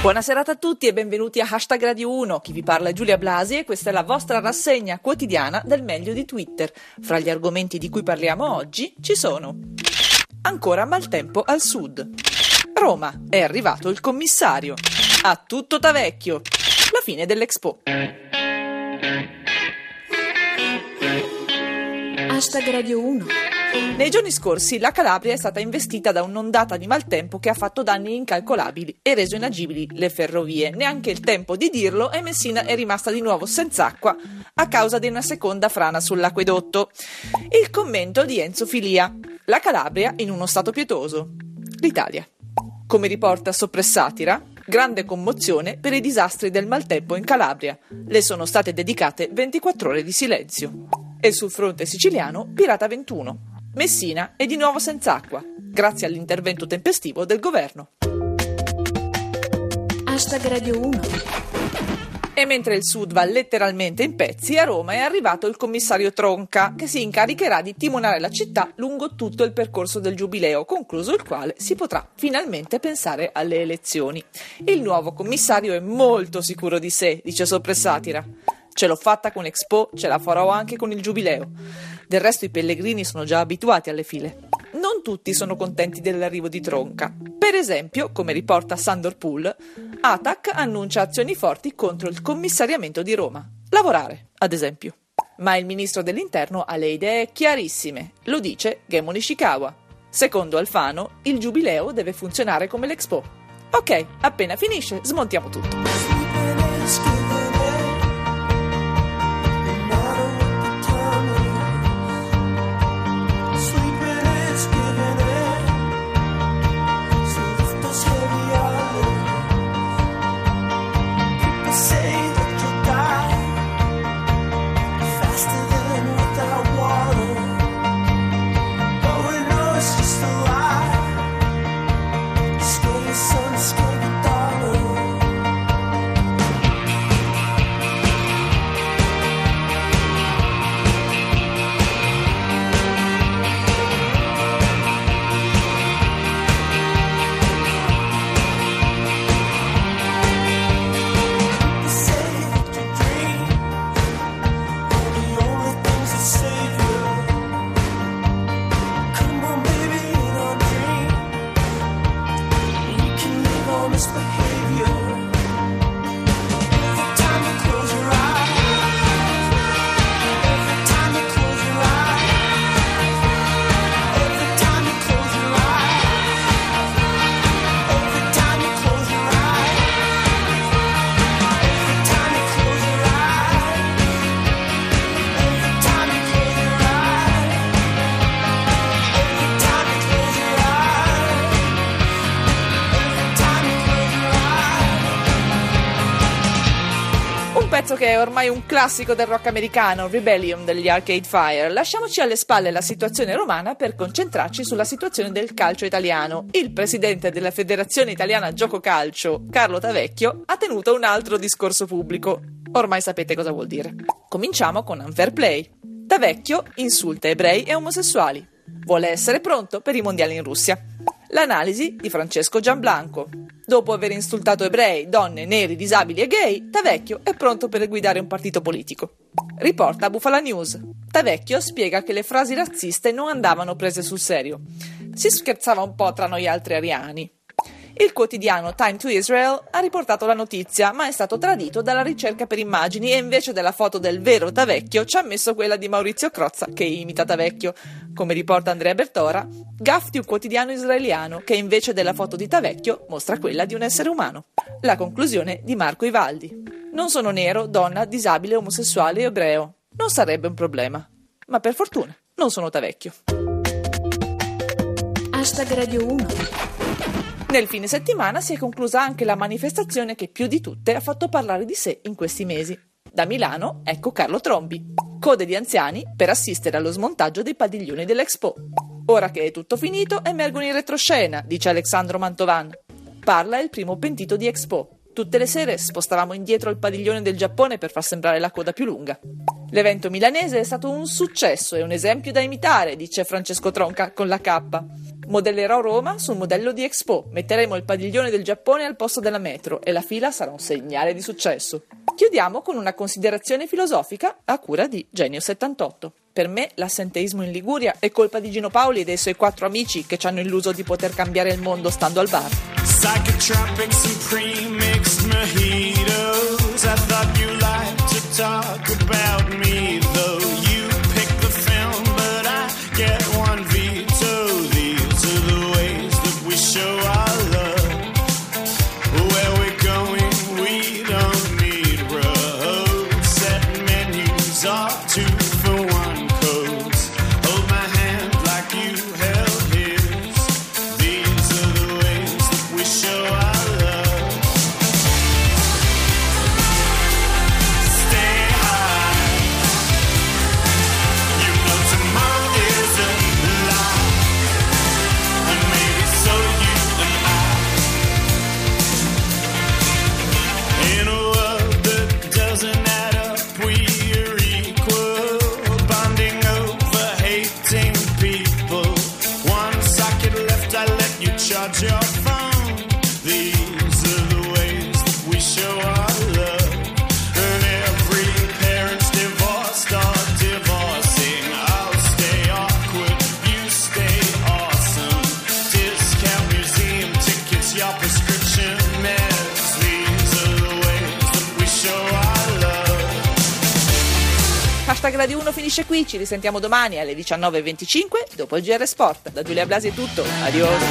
Buonasera a tutti e benvenuti a Hashtag Radio 1. Chi vi parla è Giulia Blasi e questa è la vostra rassegna quotidiana del meglio di Twitter. Fra gli argomenti di cui parliamo oggi ci sono ancora maltempo al sud. Roma, è arrivato il commissario. A tutto Tavecchio. La fine dell'Expo. Hashtag Radio 1. Nei giorni scorsi la Calabria è stata investita da un'ondata di maltempo che ha fatto danni incalcolabili e reso inagibili le ferrovie. Neanche il tempo di dirlo e Messina è rimasta di nuovo senza acqua a causa di una seconda frana sull'acquedotto. Il commento di Enzo Filia. La Calabria in uno stato pietoso. L'Italia. Come riporta Soppressatira, grande commozione per i disastri del maltempo in Calabria. Le sono state dedicate 24 ore di silenzio. E sul fronte siciliano, Pirata 21. Messina è di nuovo senza acqua, grazie all'intervento tempestivo del governo. Hashtag Radio 1. E mentre il sud va letteralmente in pezzi, a Roma è arrivato il commissario Tronca, che si incaricherà di timonare la città lungo tutto il percorso del giubileo, concluso il quale si potrà finalmente pensare alle elezioni. Il nuovo commissario è molto sicuro di sé, dice Soppressatira. Ce l'ho fatta con Expo, ce la farò anche con il giubileo. Del resto i pellegrini sono già abituati alle file. Non tutti sono contenti dell'arrivo di Tronca. Per esempio, come riporta Sandor Pool, Atac annuncia azioni forti contro il commissariamento di Roma. Lavorare, ad esempio. Ma il ministro dell'interno ha le idee chiarissime. Lo dice Gemmo Nishikawa. Secondo Alfano, il giubileo deve funzionare come l'Expo. Ok, appena finisce, smontiamo tutto. Pezzo che è ormai un classico del rock americano, Rebellion degli Arcade Fire. Lasciamoci alle spalle la situazione romana per concentrarci sulla situazione del calcio italiano. Il presidente della Federazione Italiana Gioco Calcio, Carlo Tavecchio, ha tenuto un altro discorso pubblico. Ormai sapete cosa vuol dire. Cominciamo con Unfair Play. Tavecchio insulta ebrei e omosessuali. Vuole essere pronto per i mondiali in Russia. L'analisi di Francesco Gianblanco. Dopo aver insultato ebrei, donne, neri, disabili e gay, Tavecchio è pronto per guidare un partito politico. Riporta Bufala News. Tavecchio spiega che le frasi razziste non andavano prese sul serio. Si scherzava un po' tra noi altri ariani. Il quotidiano Time to Israel ha riportato la notizia, ma è stato tradito dalla ricerca per immagini e invece della foto del vero Tavecchio ci ha messo quella di Maurizio Crozza, che imita Tavecchio. Come riporta Andrea Bertora, gaff di un quotidiano israeliano che invece della foto di Tavecchio mostra quella di un essere umano. La conclusione di Marco Ivaldi. Non sono nero, donna, disabile, omosessuale ebreo. Non sarebbe un problema. Ma per fortuna non sono Tavecchio. Hashtag Radio 1. Nel fine settimana si è conclusa anche la manifestazione che più di tutte ha fatto parlare di sé in questi mesi. Da Milano, ecco Carlo Trombi. code di anziani per assistere allo smontaggio dei padiglioni dell'Expo. Ora che è tutto finito, emergono in retroscena, dice Alexandro Mantovan. Parla il primo pentito di Expo. Tutte le sere spostavamo indietro il padiglione del Giappone per far sembrare la coda più lunga. L'evento milanese è stato un successo e un esempio da imitare, dice Francesco Tronca con la K. Modellerò Roma sul modello di Expo. Metteremo il padiglione del Giappone al posto della metro e la fila sarà un segnale di successo. Chiudiamo con una considerazione filosofica a cura di Genio 78. Per me l'assenteismo in Liguria è colpa di Gino Paoli e dei suoi quattro amici che ci hanno illuso di poter cambiare il mondo stando al bar. Psychotropics and pre-mixed mojitos. I thought you liked to talk Hashtag Radio 1 finisce qui, ci risentiamo domani alle 19.25 dopo il GR Sport. Da Giulia Blasi è tutto, adios.